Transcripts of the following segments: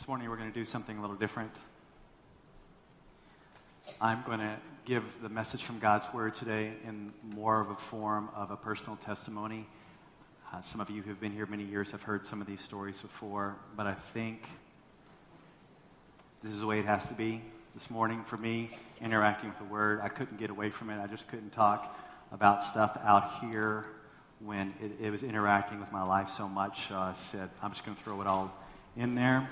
This morning we're going to do something a little different. I'm going to give the message from God's Word today in more of a form of a personal testimony. Uh, some of you who've been here many years have heard some of these stories before, but I think this is the way it has to be this morning for me, interacting with the Word. I couldn't get away from it. I just couldn't talk about stuff out here when it, it was interacting with my life so much. I said, I'm just going to throw it all in there.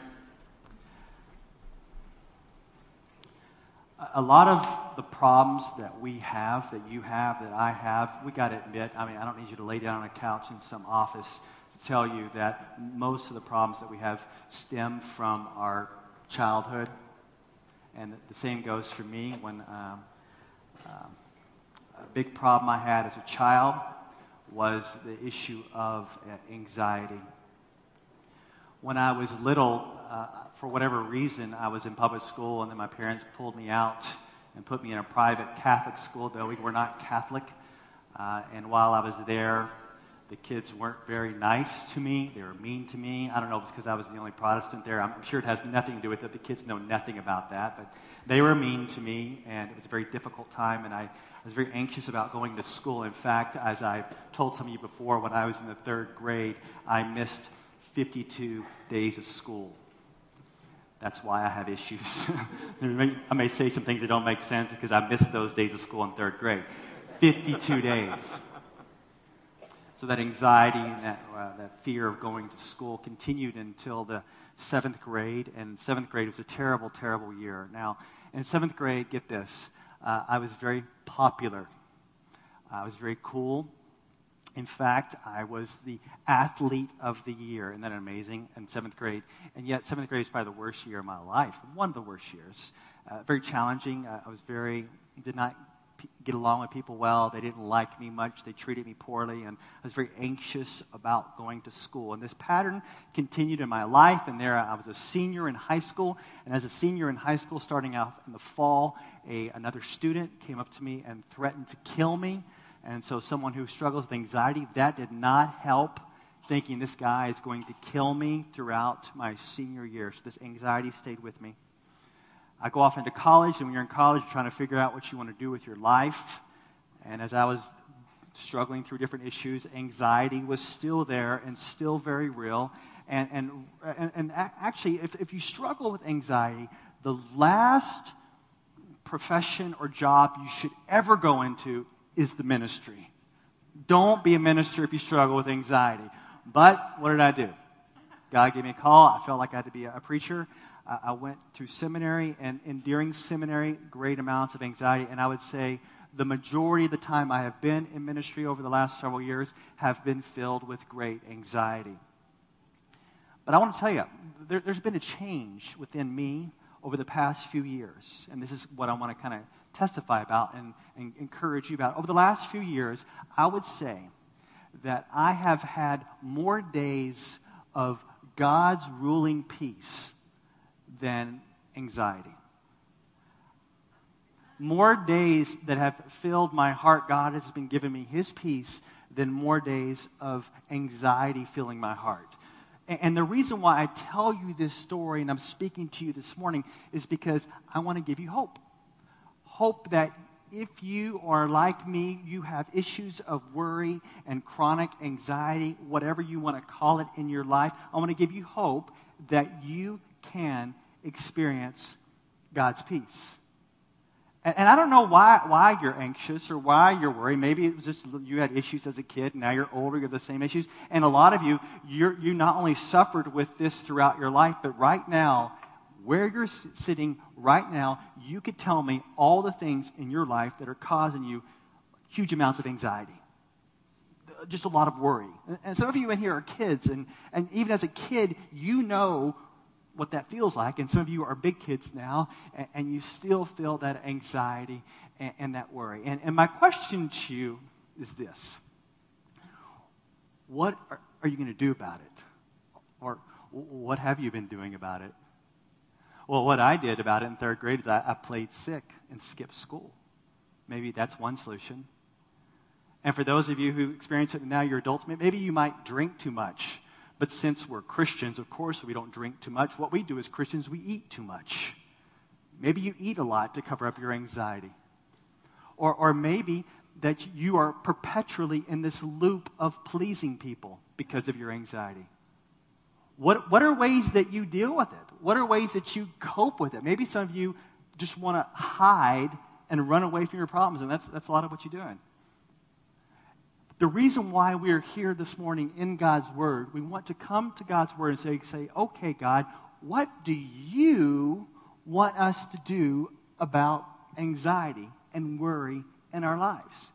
A lot of the problems that we have, that you have, that I have, we got to admit, I mean, I don't need you to lay down on a couch in some office to tell you that most of the problems that we have stem from our childhood. And the same goes for me when um, um, a big problem I had as a child was the issue of uh, anxiety. When I was little, uh, for whatever reason, I was in public school, and then my parents pulled me out and put me in a private Catholic school, though we were not Catholic. Uh, and while I was there, the kids weren't very nice to me. They were mean to me. I don't know if it's because I was the only Protestant there. I'm sure it has nothing to do with it. The kids know nothing about that. But they were mean to me, and it was a very difficult time, and I was very anxious about going to school. In fact, as I told some of you before, when I was in the third grade, I missed 52 days of school. That's why I have issues. I may say some things that don't make sense because I missed those days of school in third grade. 52 days. So that anxiety and that, uh, that fear of going to school continued until the seventh grade. And seventh grade was a terrible, terrible year. Now, in seventh grade, get this, uh, I was very popular. I was very cool. In fact, I was the athlete of the year. Isn't that amazing? In seventh grade. And yet, seventh grade is probably the worst year of my life. One of the worst years. Uh, very challenging. Uh, I was very, did not get along with people well. They didn't like me much. They treated me poorly. And I was very anxious about going to school. And this pattern continued in my life. And there I was a senior in high school. And as a senior in high school, starting out in the fall, a, another student came up to me and threatened to kill me. And so, someone who struggles with anxiety, that did not help. Thinking this guy is going to kill me throughout my senior year. So, this anxiety stayed with me. I go off into college, and when you're in college, you're trying to figure out what you want to do with your life. And as I was struggling through different issues, anxiety was still there and still very real. And, and, and, and actually, if, if you struggle with anxiety, the last profession or job you should ever go into is the ministry. Don't be a minister if you struggle with anxiety. But what did I do? God gave me a call. I felt like I had to be a preacher. I went to seminary, and, and during seminary, great amounts of anxiety. And I would say the majority of the time I have been in ministry over the last several years have been filled with great anxiety. But I want to tell you, there, has been a change within me over the past few years. And this is what I want to kind of testify about and, and encourage you about. Over the last few years, I would say that I have had more days of God's ruling peace than anxiety. More days that have filled my heart, God has been giving me His peace than more days of anxiety filling my heart. And the reason why I tell you this story and I'm speaking to you this morning is because I want to give you hope. Hope that if you are like me, you have issues of worry and chronic anxiety, whatever you want to call it in your life, I want to give you hope that you can experience God's peace. And, I don't know why, why you're anxious or why you're worried. Maybe it was just you had issues as a kid, now you're older, you have the same issues. And a lot of you, you you not only suffered with this throughout your life, but right now, where you're sitting right now, you could tell me all the things in your life that are causing you huge amounts of anxiety uh, just a lot of worry. And some of you in here are kids, and, and even as a kid, you know what that feels like. And some of you are big kids now, and, and you still feel that anxiety and, and that worry. And, and my question to you is this What are, are you going to do about it? Or what have you been doing about it? Well, what I did about it in third grade is I, I played sick and skipped school. Maybe that's one solution. And for those of you who experience it now, you're adults, maybe you might drink too much But since we're Christians, of course, we don't drink too much. What we do as Christians, we eat too much. Maybe you eat a lot to cover up your anxiety. Or, or maybe that you are perpetually in this loop of pleasing people because of your anxiety. What, what are ways that you deal with it? What are ways that you cope with it? Maybe some of you just want to hide and run away from your problems, and that's, that's a lot of what you're doing. The reason why we're here this morning in God's Word, we want to come to God's Word and say, say okay, God, what do you want us to do about anxiety and worry in our lives?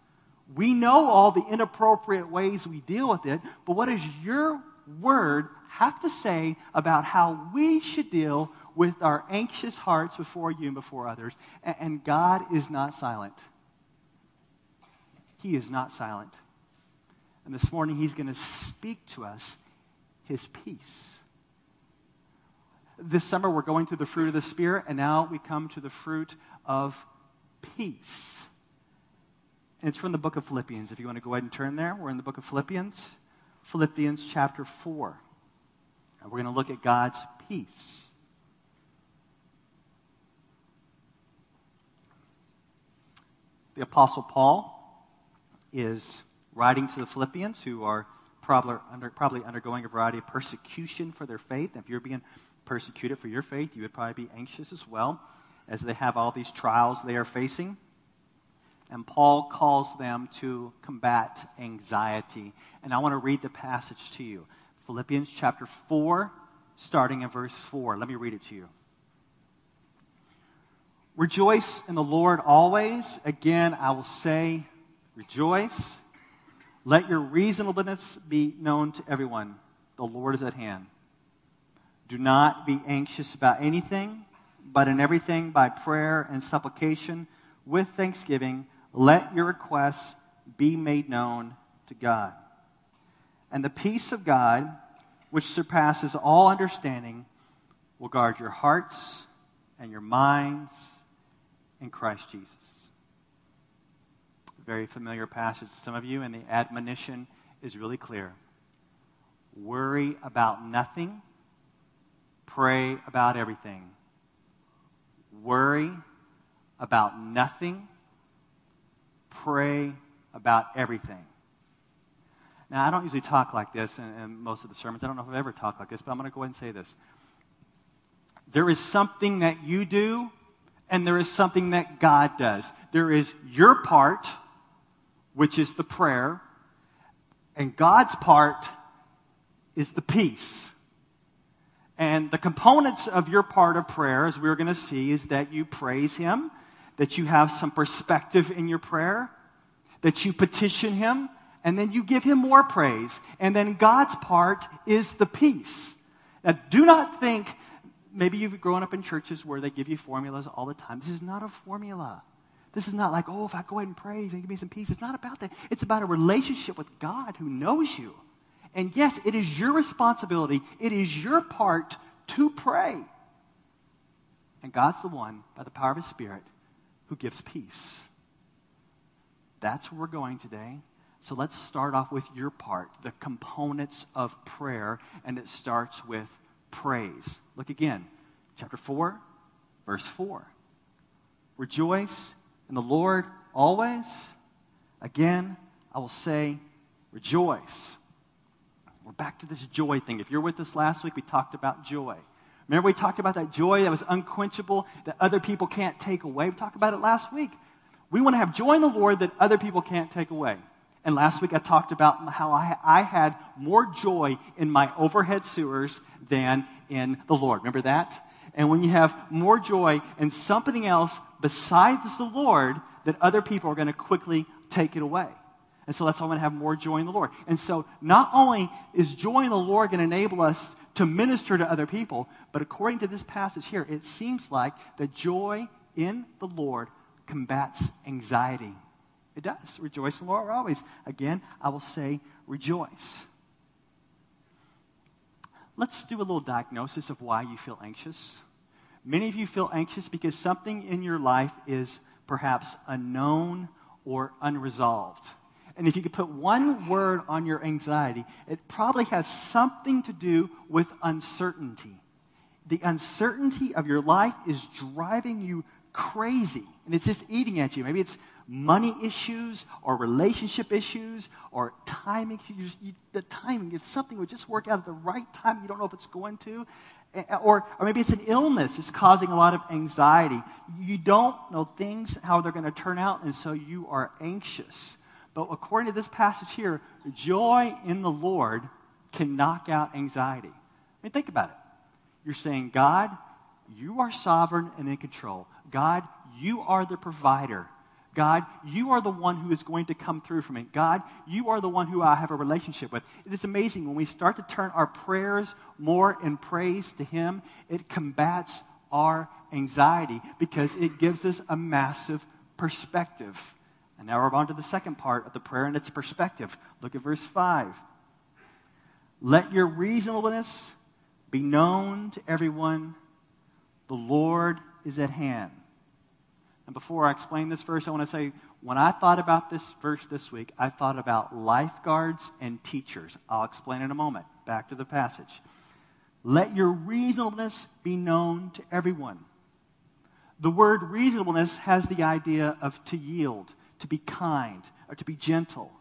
We know all the inappropriate ways we deal with it, but what is your Word have to say about how we should deal with our anxious hearts before you and before others? And God is not silent. He is not silent. And this morning, he's going to speak to us his peace. This summer, we're going through the fruit of the Spirit, and now we come to the fruit of peace. And it's from the book of Philippians. If you want to go ahead and turn there, we're in the book of Philippians, Philippians chapter 4. And we're going to look at God's peace. The Apostle Paul is writing to the Philippians who are probably, under, probably undergoing a variety of persecution for their faith. if you're being persecuted for your faith, you would probably be anxious as well, as they have all these trials they are facing. And Paul calls them to combat anxiety. And I want to read the passage to you Philippians chapter 4, starting in verse 4. Let me read it to you. Rejoice in the Lord always. Again, I will say, rejoice. Let your reasonableness be known to everyone. The Lord is at hand. Do not be anxious about anything, but in everything by prayer and supplication with thanksgiving, let your requests be made known to God. And the peace of God, which surpasses all understanding, will guard your hearts and your minds in Christ Jesus A very familiar passage to some of you, and the admonition is really clear. Worry about nothing, pray about everything. Worry about nothing, pray about everything. Now, I don't usually talk like this in, in, most of the sermons. I don't know if I've ever talked like this, but I'm going to go ahead and say this. There is something that you do, and there is something that God does. There is your part which is the prayer, and God's part is the peace. And the components of your part of prayer, as we're going to see, is that you praise Him, that you have some perspective in your prayer, that you petition Him, and then you give Him more praise. And then God's part is the peace. Now, do not think, maybe you've grown up in churches where they give you formulas all the time. This is not a formula. This is not like, oh, if I go ahead and praise and give me some peace. It's not about that. It's about a relationship with God who knows you. And yes, it is your responsibility, it is your part to pray. And God's the one, by the power of His Spirit, who gives peace. That's where we're going today. So let's start off with your part, the components of prayer, and it starts with praise. Look again, chapter 4, verse 4. Rejoice in the Lord always. Again, I will say, rejoice. We're back to this joy thing. If you're with us last week, we talked about joy. Remember, we talked about that joy that was unquenchable, that other people can't take away. We talked about it last week. We want to have joy in the Lord that other people can't take away. And last week I talked about how I, I had more joy in my overhead sewers than in the Lord. Remember that? And when you have more joy in something else besides the Lord, that other people are going to quickly take it away. And so that's why I'm going to have more joy in the Lord. And so not only is joy in the Lord going to enable us to minister to other people, but according to this passage here, it seems like the joy in the Lord combats anxiety. It does. Rejoice in the Lord always. Again, I will say rejoice. Let's do a little diagnosis of why you feel anxious. Many of you feel anxious because something in your life is perhaps unknown or unresolved. And if you could put one word on your anxiety, it probably has something to do with uncertainty. The uncertainty of your life is driving you crazy, and it's just eating at you. Maybe it's money issues or relationship issues or timing. You, the timing, if something would just work out at the right time, you don't know if it's going to. Eh, eh, or, or maybe it's an illness that's causing a lot of anxiety. You don't know things, how they're going to turn out, and so you are anxious. But according to this passage here, joy in the Lord can knock out anxiety. I mean, think about it. You're saying, God, you are sovereign and in control. God, you are the provider. God, you are the one who is going to come through for me. God, you are the one who I have a relationship with. It is amazing when we start to turn our prayers more in praise to Him, it combats our anxiety because it gives us a massive perspective. And now we're on to the second part of the prayer and its perspective. Look at verse 5. Let your reasonableness be known to everyone. The Lord is at hand. And before I explain this verse, I want to say when I thought about this verse this week, I thought about lifeguards and teachers. I'll explain in a moment. Back to the passage. Let your reasonableness be known to everyone. The word reasonableness has the idea of to yield, to be kind, or to be gentle.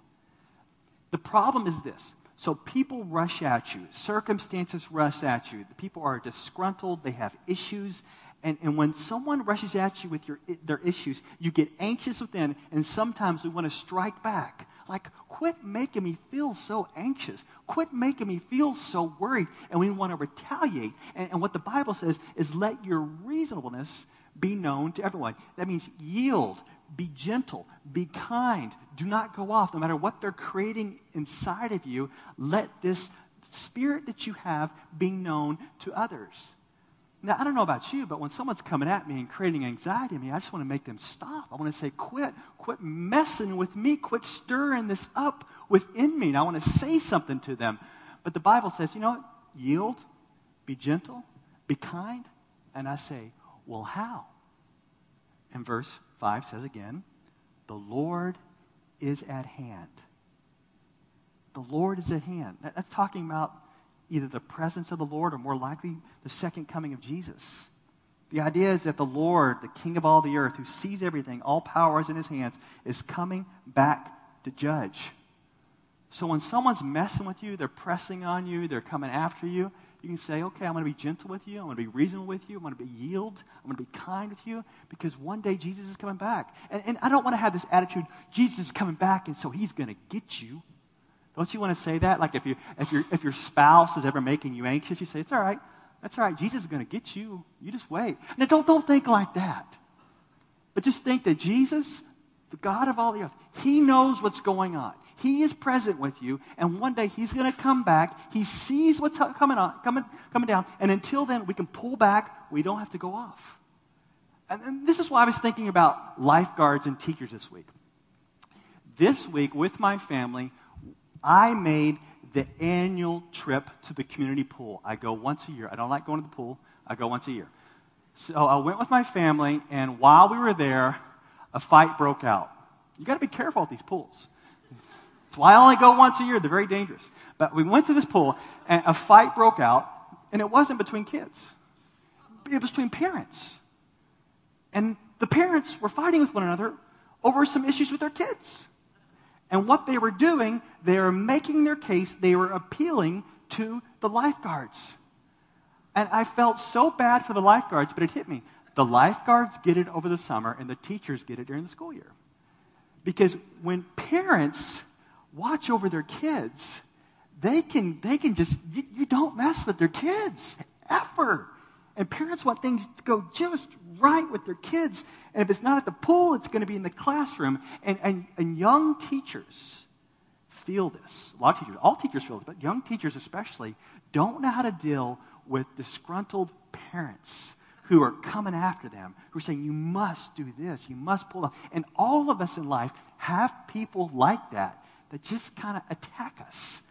The problem is this. So people rush at you, circumstances rush at you. The people are disgruntled, they have issues, and, and when someone rushes at you with your, their issues, you get anxious within, and sometimes we want to strike back. Like, quit making me feel so anxious. Quit making me feel so worried. And we want to retaliate. And, and what the Bible says is let your reasonableness be known to everyone. That means yield, be gentle, be kind. Do not go off. No matter what they're creating inside of you, let this spirit that you have be known to others. Now, I don't know about you, but when someone's coming at me and creating anxiety in me, I just want to make them stop. I want to say, quit, quit messing with me, quit stirring this up within me. And I want to say something to them. But the Bible says, you know what? Yield, be gentle, be kind. And I say, well, how? And verse 5 says again, the Lord is at hand. The Lord is at hand. That's talking about either the presence of the Lord or more likely the second coming of Jesus. The idea is that the Lord, the King of all the earth, who sees everything, all power is in his hands, is coming back to judge. So when someone's messing with you, they're pressing on you, they're coming after you, you can say, okay, I'm going to be gentle with you. I'm going to be reasonable with you. I'm going to be yield. I'm going to be kind with you because one day Jesus is coming back. And, and I don't want to have this attitude, Jesus is coming back and so he's going to get you. Don't you want to say that? Like if, you, if, your, if your spouse is ever making you anxious, you say, it's all right. That's all right. Jesus is going to get you. You just wait. Now, don't, don't think like that. But just think that Jesus, the God of all the earth, He knows what's going on. He is present with you, and one day He's going to come back. He sees what's coming on, coming, coming down, and until then, we can pull back. We don't have to go off. And, and this is why I was thinking about lifeguards and teachers this week. This week, with my family, I made the annual trip to the community pool. I go once a year. I don't like going to the pool, I go once a year. So I went with my family, and while we were there, a fight broke out. You got to be careful at these pools. That's why I only go once a year. They're very dangerous. But we went to this pool, and a fight broke out, and it wasn't between kids, it was between parents. And the parents were fighting with one another over some issues with their kids. And what they were doing, they were making their case, they were appealing to the lifeguards. And I felt so bad for the lifeguards, but it hit me. The lifeguards get it over the summer, and the teachers get it during the school year. Because when parents watch over their kids, they can, they can just, you, you don't mess with their kids ever. And parents want things to go just right with their kids. And if it's not at the pool, it's going to be in the classroom. And, and, and young teachers feel this. A lot of teachers, all teachers feel this, but young teachers especially, don't know how to deal with disgruntled parents who are coming after them, who are saying, You must do this, you must pull up. And all of us in life have people like that that just kind of attack us.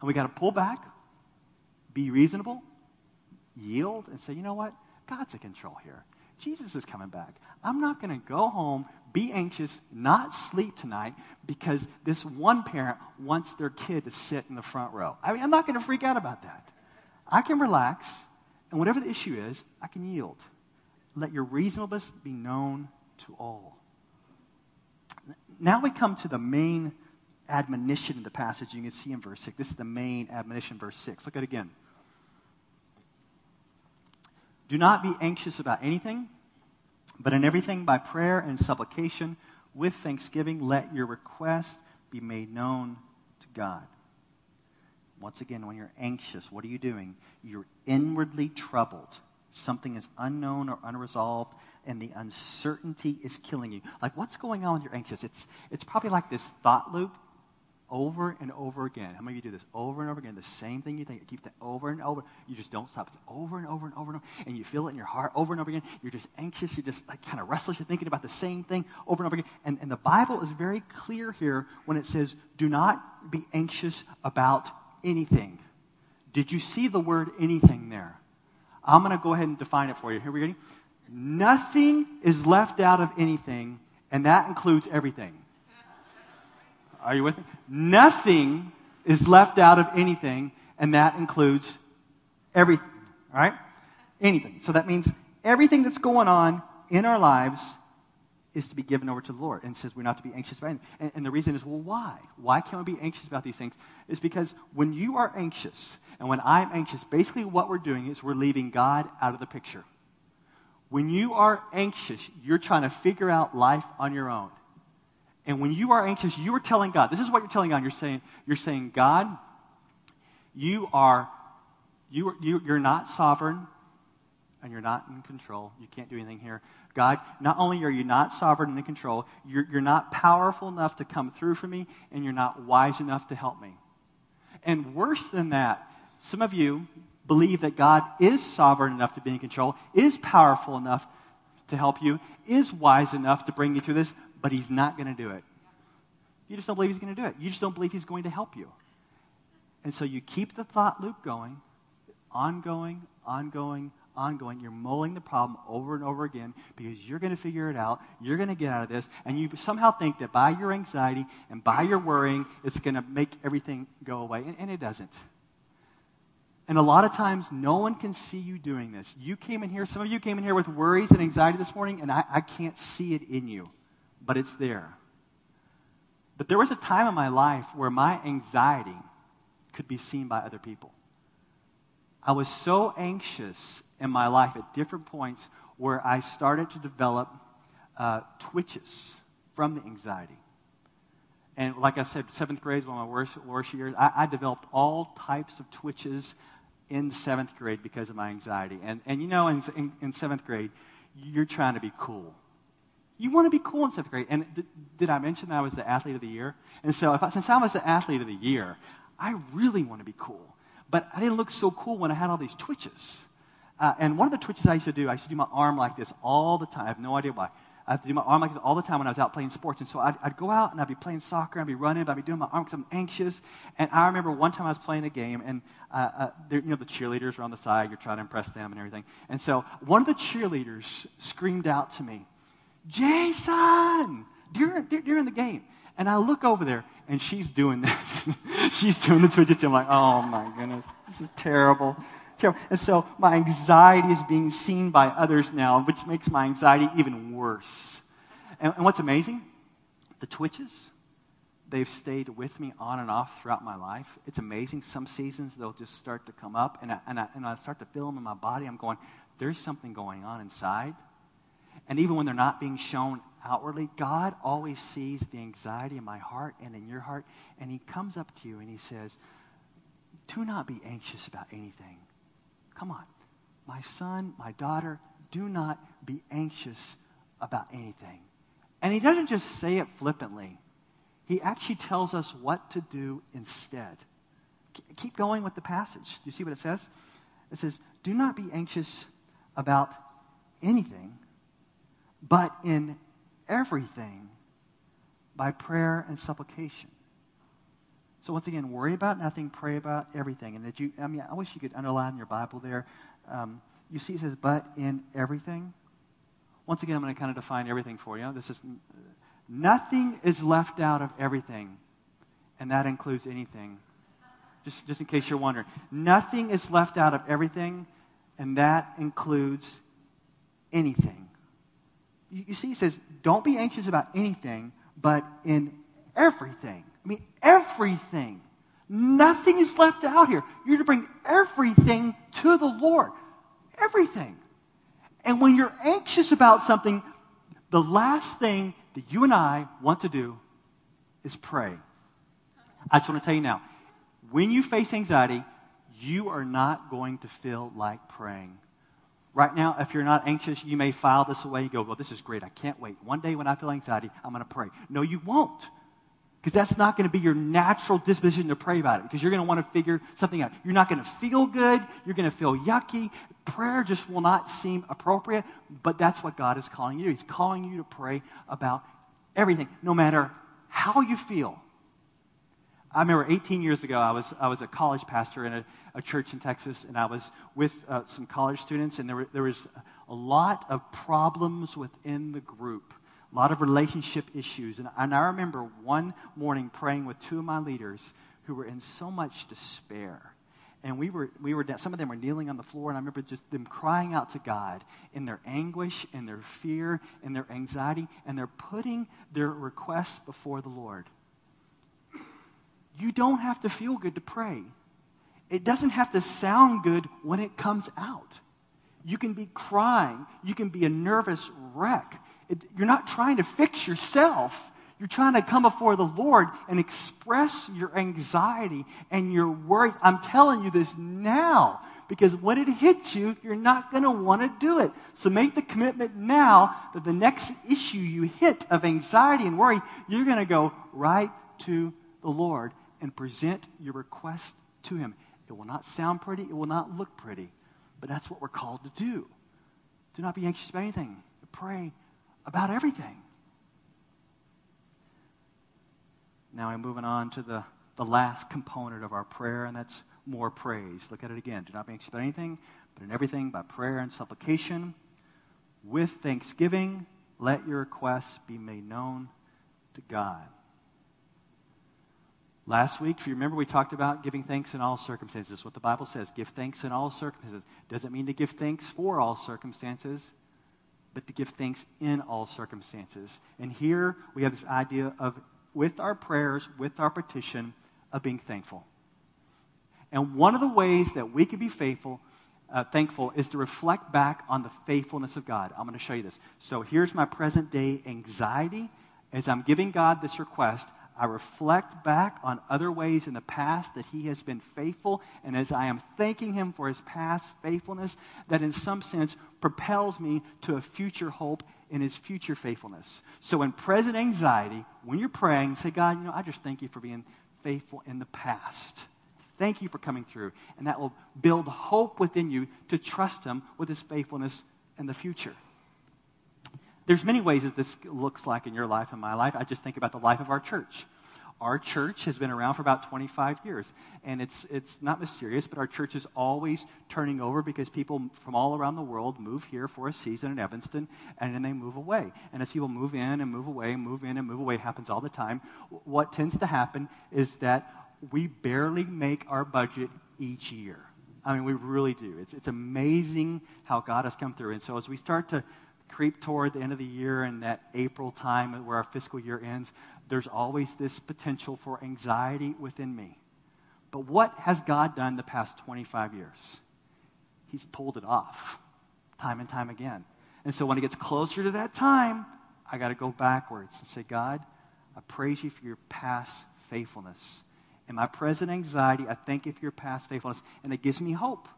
And we got to pull back, be reasonable, yield and say, you know what? God's in control here. Jesus is coming back. I'm not going to go home, be anxious, not sleep tonight because this one parent wants their kid to sit in the front row. I mean, I'm not going to freak out about that. I can relax, and whatever the issue is, I can yield. Let your reasonableness be known to all. Now we come to the main admonition in the passage you can see in verse 6. This is the main admonition, verse 6. Look at it again. Do not be anxious about anything, but in everything by prayer and supplication, with thanksgiving, let your request be made known to God. Once again, when you're anxious, what are you doing? You're inwardly troubled. Something is unknown or unresolved, and the uncertainty is killing you. Like, what's going on when you're anxious? It's, it's probably like this thought loop over and over again. How many of you do this over and over again? The same thing you think, you keep that over and over. You just don't stop. It's over and over and over and over. And you feel it in your heart over and over again. You're just anxious. You're just like kind of restless. You're thinking about the same thing over and over again. And, and the Bible is very clear here when it says, do not be anxious about anything. Did you see the word anything there? I'm going to go ahead and define it for you. Here we go. Nothing is left out of anything, and that includes everything. Are you with me? Nothing is left out of anything, and that includes everything. right? Anything. So that means everything that's going on in our lives is to be given over to the Lord. And says we're not to be anxious about anything. And, and the reason is, well, why? Why can't we be anxious about these things? Is because when you are anxious and when I'm anxious, basically what we're doing is we're leaving God out of the picture. When you are anxious, you're trying to figure out life on your own. And when you are anxious, you are telling God, this is what you're telling God. You're saying, you're saying God, you are, you, you, you're not sovereign and you're not in control. You can't do anything here. God, not only are you not sovereign and in control, you're, you're not powerful enough to come through for me, and you're not wise enough to help me. And worse than that, some of you believe that God is sovereign enough to be in control, is powerful enough to help you, is wise enough to bring you through this, but he's not going to do it. You just don't believe he's going to do it. You just don't believe he's going to help you. And so you keep the thought loop going, ongoing, ongoing, ongoing. You're mulling the problem over and over again because you're going to figure it out. You're going to get out of this. And you somehow think that by your anxiety and by your worrying, it's going to make everything go away. And, and it doesn't. And a lot of times, no one can see you doing this. You came in here, some of you came in here with worries and anxiety this morning, and I, I can't see it in you but it's there. But there was a time in my life where my anxiety could be seen by other people. I was so anxious in my life at different points where I started to develop uh, twitches from the anxiety. And like I said, seventh grade is one of my worst, worst years. I, I developed all types of twitches in seventh grade because of my anxiety. And, and you know, in, in, in seventh grade, you're trying to be cool. You want to be cool in seventh grade. And th- did I mention I was the athlete of the year? And so, I, since I was the athlete of the year, I really want to be cool. But I didn't look so cool when I had all these twitches. Uh, and one of the twitches I used to do, I used to do my arm like this all the time. I have no idea why. I have to do my arm like this all the time when I was out playing sports. And so I'd, I'd go out and I'd be playing soccer, I'd be running, but I'd be doing my arm because I'm anxious. And I remember one time I was playing a game, and uh, uh, you know the cheerleaders are on the side. You're trying to impress them and everything. And so one of the cheerleaders screamed out to me, Jason, during, during the game. And I look over there, and she's doing this. she's doing the twitches. I'm like, oh my goodness, this is terrible. terrible. And so my anxiety is being seen by others now, which makes my anxiety even worse. And, and what's amazing? The twitches, they've stayed with me on and off throughout my life. It's amazing. Some seasons they'll just start to come up, and I, and I, and I start to feel them in my body. I'm going, there's something going on inside and even when they're not being shown outwardly, God always sees the anxiety in my heart and in your heart. And He comes up to you and He says, Do not be anxious about anything. Come on. My son, my daughter, do not be anxious about anything. And He doesn't just say it flippantly, He actually tells us what to do instead. Keep going with the passage. Do you see what it says? It says, Do not be anxious about anything but in everything by prayer and supplication. So once again, worry about nothing, pray about everything. And that you, I mean, I wish you could underline your Bible there. Um, you see, it says, but in everything. once again, I'm going to kind of define everything for you. This is nothing is left out of everything, and that includes anything. Just, just in case you're wondering, nothing is left out of everything, and that includes anything. You, see, he says, don't be anxious about anything, but in everything. I mean, everything. Nothing is left out here. You're to bring everything to the Lord. Everything. And when you're anxious about something, the last thing that you and I want to do is pray. I just want to tell you now when you face anxiety, you are not going to feel like praying. Right now, if you're not anxious, you may file this away. You go, Well, this is great. I can't wait. One day when I feel anxiety, I'm going to pray. No, you won't. Because that's not going to be your natural disposition to pray about it. Because you're going to want to figure something out. You're not going to feel good. You're going to feel yucky. Prayer just will not seem appropriate. But that's what God is calling you to. He's calling you to pray about everything, no matter how you feel. I remember 18 years ago, I was, I was a college pastor in a, a church in Texas, and I was with uh, some college students, and there, were, there was a lot of problems within the group, a lot of relationship issues. And, and I remember one morning praying with two of my leaders who were in so much despair. And we were, we were some of them were kneeling on the floor, and I remember just them crying out to God in their anguish, in their fear, in their anxiety, and they're putting their requests before the Lord. You don't have to feel good to pray. It doesn't have to sound good when it comes out. You can be crying. You can be a nervous wreck. It, you're not trying to fix yourself. You're trying to come before the Lord and express your anxiety and your worries. I'm telling you this now because when it hits you, you're not going to want to do it. So make the commitment now that the next issue you hit of anxiety and worry, you're going to go right to the Lord and present your request to Him. It will not sound pretty, it will not look pretty, but that's what we're called to do. Do not be anxious about anything, pray about everything. Now I'm moving on to the, the last component of our prayer, and that's more praise. Look at it again. Do not be anxious about anything, but in everything by prayer and supplication. With thanksgiving, let your requests be made known to God. Last week, if you remember, we talked about giving thanks in all circumstances. What the Bible says give thanks in all circumstances. Doesn't mean to give thanks for all circumstances, but to give thanks in all circumstances. And here we have this idea of, with our prayers, with our petition, of being thankful. And one of the ways that we can be faithful, uh, thankful is to reflect back on the faithfulness of God. I'm going to show you this. So here's my present day anxiety as I'm giving God this request. I reflect back on other ways in the past that He has been faithful, and as I am thanking Him for His past faithfulness, that in some sense propels me to a future hope in His future faithfulness. So, in present anxiety, when you're praying, say, God, you know, I just thank you for being faithful in the past. Thank you for coming through. And that will build hope within you to trust Him with His faithfulness in the future. There's many ways that this looks like in your life and my life. I just think about the life of our church. Our church has been around for about 25 years, and it's, it's not mysterious, but our church is always turning over because people from all around the world move here for a season in Evanston, and then they move away. And as people move in and move away, move in and move away, happens all the time, what tends to happen is that we barely make our budget each year. I mean, we really do. It's, it's amazing how God has come through. And so as we start to creep toward the end of the year and that April time where our fiscal year ends, there's always this potential for anxiety within me. But what has God done the past 25 years? He's pulled it off time and time again. And so when it gets closer to that time, I got to go backwards and say, God, I praise you for your past faithfulness. In my present anxiety, I thank you for your past faithfulness. And it gives me hope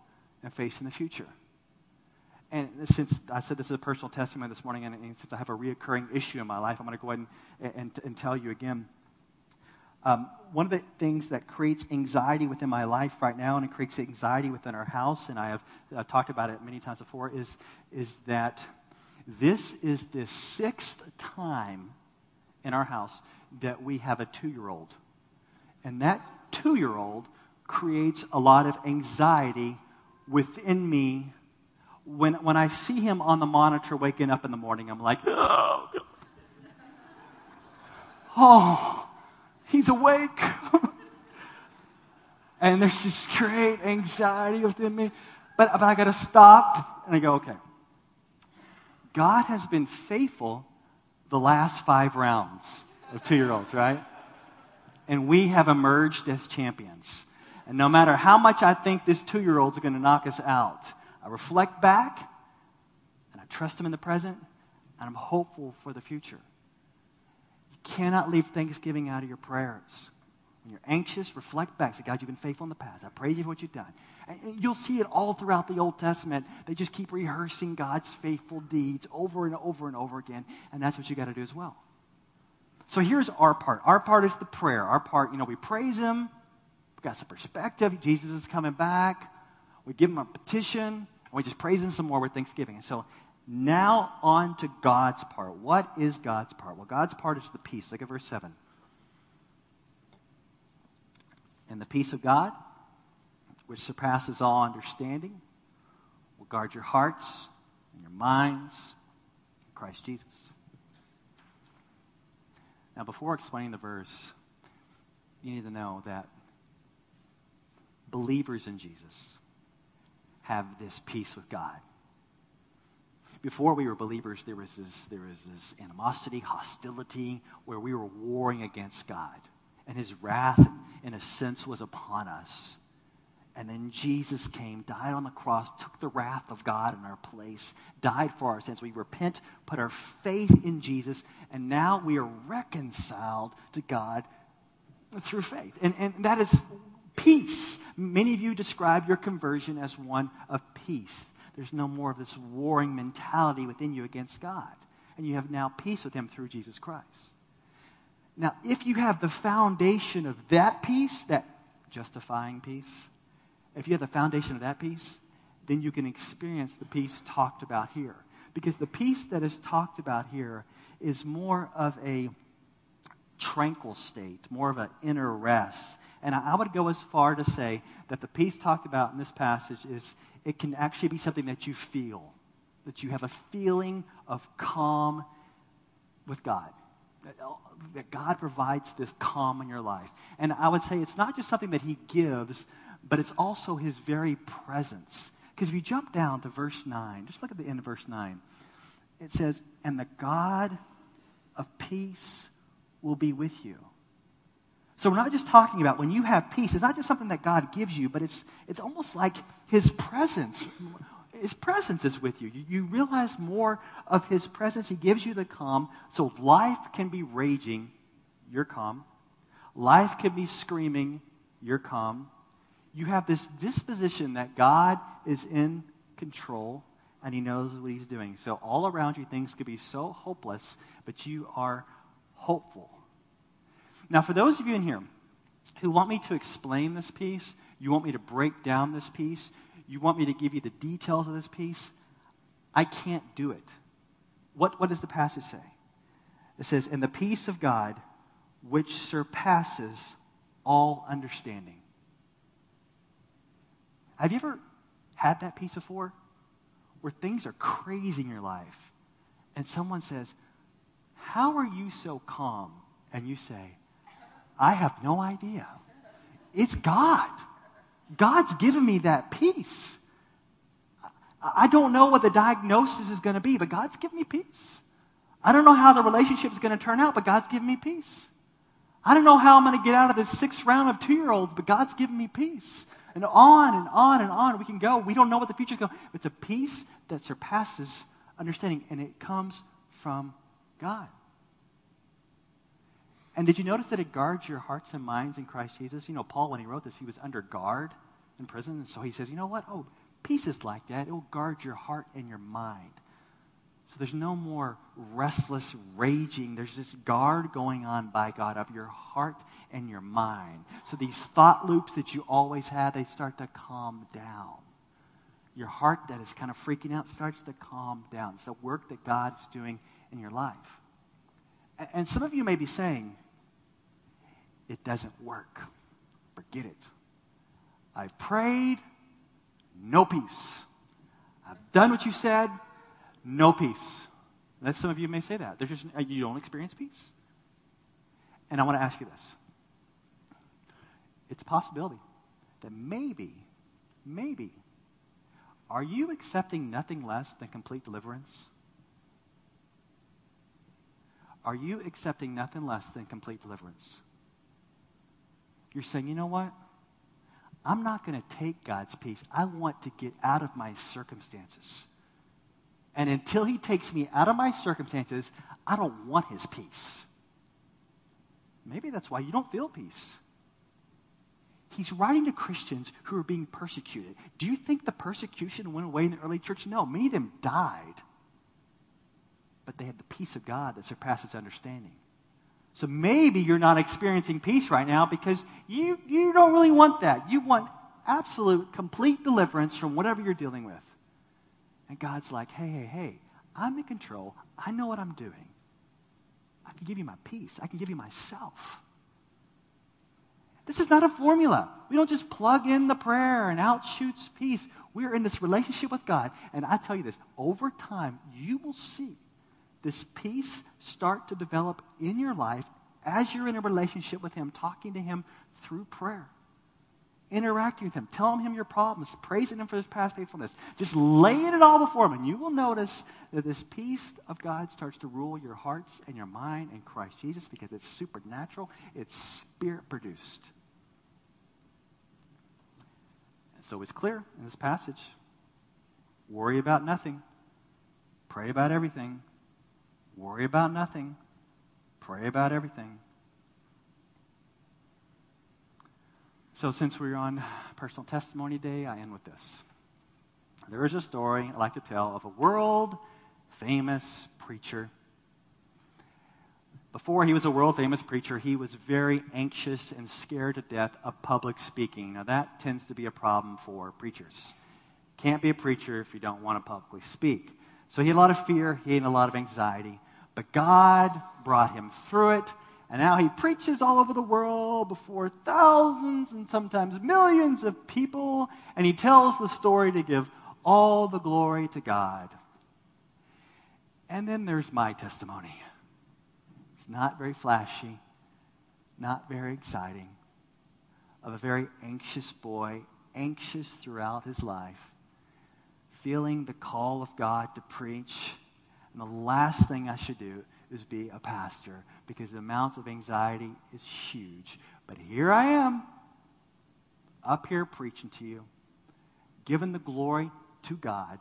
and faith in the future and since I said this is a personal testimony this morning, and, and since I have a reoccurring issue in my life, I'm going to go ahead and, and, and tell you again. Um, one of the things that creates anxiety within my life right now, and it creates anxiety within our house, and I have I've talked about it many times before, is, is that this is the sixth time in our house that we have a two year old. And that two year old creates a lot of anxiety within me when, when I see him on the monitor waking up in the morning, I'm like, oh, God. oh he's awake. and there's this great anxiety within me. But, but I got to stop and I go, okay. God has been faithful the last five rounds of two year olds, right? And we have emerged as champions. And no matter how much I think this two year old's going to knock us out, reflect back and I trust him in the present and I'm hopeful for the future. You cannot leave Thanksgiving out of your prayers. When you're anxious, reflect back. Say, God, you've been faithful in the past. I praise you for what you've done. And you'll see it all throughout the Old Testament. They just keep rehearsing God's faithful deeds over and over and over again. And that's what you got to do as well. So here's our part. Our part is the prayer. Our part, you know, we praise Him. We've got some perspective. Jesus is coming back. We give Him a petition. And we just praise Him some more with thanksgiving. And so now on to God's part. What is God's part? Well, God's part is the peace. Look at verse 7. And the peace of God, which surpasses all understanding, will guard your hearts and your minds in Christ Jesus. Now, before explaining the verse, you need to know that believers in Jesus have this peace with God. Before we were believers, there was this, there was this animosity, hostility, where we were warring against God and his wrath, in a sense, was upon us. And then Jesus came, died on the cross, took the wrath of God in our place, died for our sins. We repent, put our faith in Jesus, and now we are reconciled to God through faith. And, and that is peace. Many of you describe your conversion as one of peace. There's no more of this warring mentality within you against God. And you have now peace with Him through Jesus Christ. Now, if you have the foundation of that peace, that justifying peace, if you have the foundation of that peace, then you can experience the peace talked about here. Because the peace that is talked about here is more of a tranquil state, more of an inner rest. And I would go as far to say that the peace talked about in this passage is it can actually be something that you feel, that you have a feeling of calm with God uh, that God provides this calm in your life. And I would say it's not just something that He gives, but it's also His very presence. Because if you jump down to verse 9, just look at the end of verse 9. It says, And the God of peace will be with you. So we're not just talking about when you have peace, it's not just something that God gives you, but it's, it's almost like His presence his presence is with you. you. You realize more of His presence. He gives you the calm. So life can be raging, you're calm. Life can be screaming, you're calm. You have this disposition that God is in control and He knows what He's doing. So all around you, things could be so hopeless, but you are hopeful. Now, for those of you in here who want me to explain this peace, you want me to break down this peace, you want me to give you the details of this peace, I can't do it. What, what does the passage say? It says, And the peace of God, which surpasses all understanding. Have you ever had that peace before? Where things are crazy in your life, and someone says, How are you so calm? And you say, I have no idea. It's God. God's given me that peace. I don't know what the diagnosis is going to be, but God's given me peace. I don't know how the relationship is going to turn out, but God's given me peace. I don't know how I'm going to get out of this sixth round of two year olds, but God's given me peace. And on and on and on we can go. We don't know what the future is going to It's a peace that surpasses understanding, and it comes from God. And did you notice that it guards your hearts and minds in Christ Jesus? You know, Paul, when he wrote this, he was under guard in prison. And so he says, you know what? Oh, peace is like that. It will guard your heart and your mind. So there's no more restless raging. There's this guard going on by God of your heart and your mind. So these thought loops that you always had, they start to calm down. Your heart that is kind of freaking out starts to calm down. It's the work that God's doing in your life. And some of you may be saying, it doesn't work. Forget it. I've prayed, no peace. I've done what you said, no peace. That some of you may say that. There's just, uh, you don't experience peace. And I want to ask you this. It's a possibility that maybe, maybe, are you accepting nothing less than complete deliverance? Are you accepting nothing less than complete deliverance? You're saying, you know what? I'm not going to take God's peace. I want to get out of my circumstances. And until He takes me out of my circumstances, I don't want His peace. Maybe that's why you don't feel peace. He's writing to Christians who are being persecuted. Do you think the persecution went away in the early church? No, many of them died. But they had the peace of God that surpasses understanding. So maybe you're not experiencing peace right now because you, you don't really want that. You want absolute, complete deliverance from whatever you're dealing with. And God's like, hey, hey, hey, I'm in control. I know what I'm doing. I can give you my peace, I can give you myself. This is not a formula. We don't just plug in the prayer and out shoots peace. We're in this relationship with God. And I tell you this over time, you will see this peace start to develop in your life as you're in a relationship with Him, talking to Him through prayer, interacting with Him, telling Him your problems, praising Him for His past faithfulness, just laying it all before Him. And you will notice that this peace of God starts to rule your hearts and your mind in Christ Jesus because it's supernatural, it's spirit produced. And so it's clear in this passage. Worry about nothing, pray about everything Worry about nothing, pray about everything. So, since we're on personal testimony day, I end with this. There is a story I like to tell of a world famous preacher. Before he was a world famous preacher, he was very anxious and scared to death of public speaking. Now, that tends to be a problem for preachers. Can't be a preacher if you don't want to publicly speak. So he had a lot of fear, he had a lot of anxiety. But God brought him through it, and now he preaches all over the world before thousands and sometimes millions of people, and he tells the story to give all the glory to God. And then there's my testimony. It's not very flashy, not very exciting, of a very anxious boy, anxious throughout his life feeling the call of God to preach. And the last thing I should do is be a pastor because the amount of anxiety is huge. But here I am, up here preaching to you, giving the glory to God.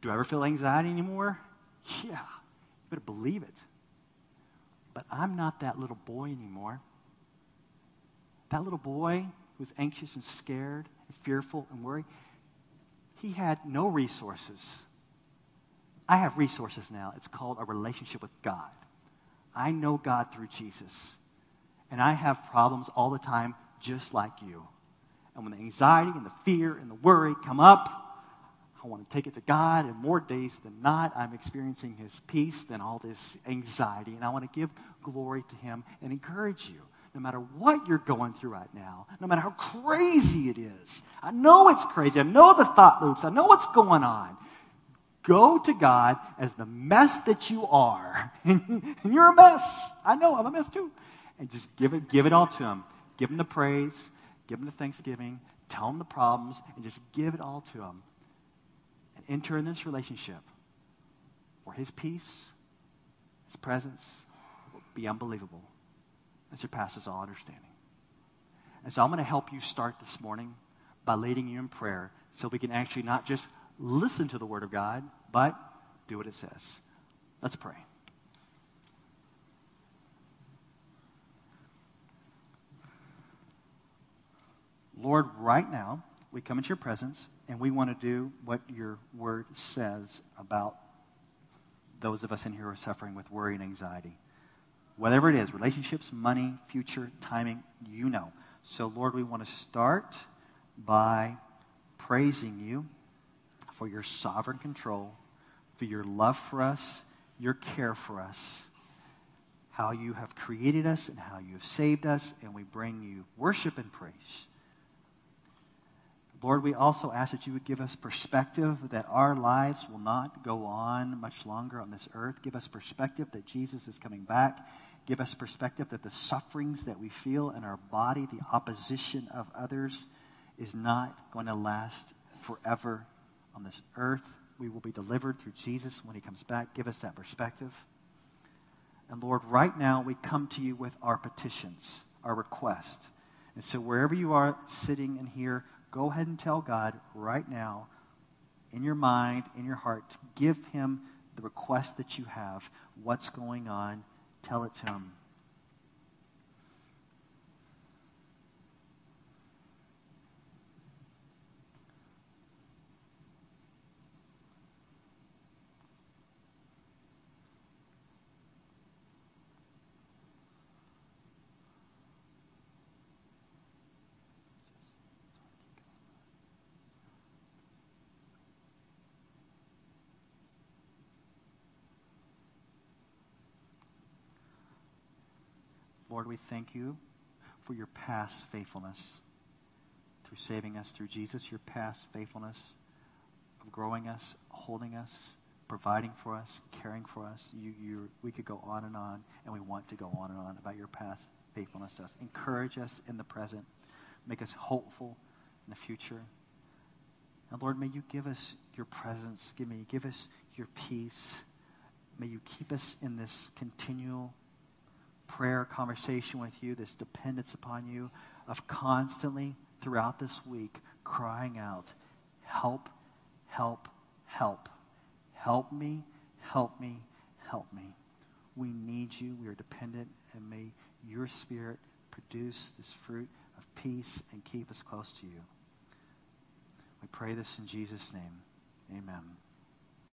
Do I ever feel anxiety anymore? Yeah, you better believe it. But I'm not that little boy anymore. That little boy who was anxious and scared and fearful and worried, he had no resources. I have resources now. It's called a relationship with God. I know God through Jesus. And I have problems all the time, just like you. And when the anxiety and the fear and the worry come up, I want to take it to God. And more days than not, I'm experiencing His peace than all this anxiety. And I want to give glory to Him and encourage you no matter what you're going through right now, no matter how crazy it is. I know it's crazy. I know the thought loops. I know what's going on. Go to God as the mess that you are. and you're a mess. I know I'm a mess too. And just give it, give it all to Him. Give Him the praise. Give Him the thanksgiving. Tell Him the problems. And just give it all to Him. And enter in this relationship where His peace, His presence will be unbelievable that surpasses all understanding. And so I'm going to help you start this morning by leading you in prayer so we can actually not just listen to the Word of God, but do what it says. Let's pray. Lord, right now, we come into your presence and we want to do what your word says about those of us in here who are suffering with worry and anxiety. Whatever it is relationships, money, future, timing you know. So, Lord, we want to start by praising you for your sovereign control, for your love for us, your care for us, how you have created us and how you have saved us, and we bring you worship and praise. Lord, we also ask that you would give us perspective that our lives will not go on much longer on this earth. Give us perspective that Jesus is coming back. Give us perspective that the sufferings that we feel in our body, the opposition of others, is not going to last forever on this earth. We will be delivered through Jesus when he comes back. Give us that perspective. And Lord, right now we come to you with our petitions, our request. And so wherever you are sitting in here, go ahead and tell God right now, in your mind, in your heart, give him the request that you have. What's going on? Tell it to him. Lord, we thank you for your past faithfulness through saving us through Jesus, your past faithfulness of growing us, holding us, providing for us, caring for us. You, you, we could go on and on, and we want to go on and on about your past faithfulness to us. Encourage us in the present. Make us hopeful in the future. And Lord, may you give us your presence. Give me, give us your peace. May you keep us in this continual prayer conversation with you, this dependence upon you, of constantly throughout this week crying out, Help, help, help. Help me, help me, help me. We need you. We are dependent, and may your spirit produce this fruit of peace and keep us close to you. We pray this in Jesus' name. Amen.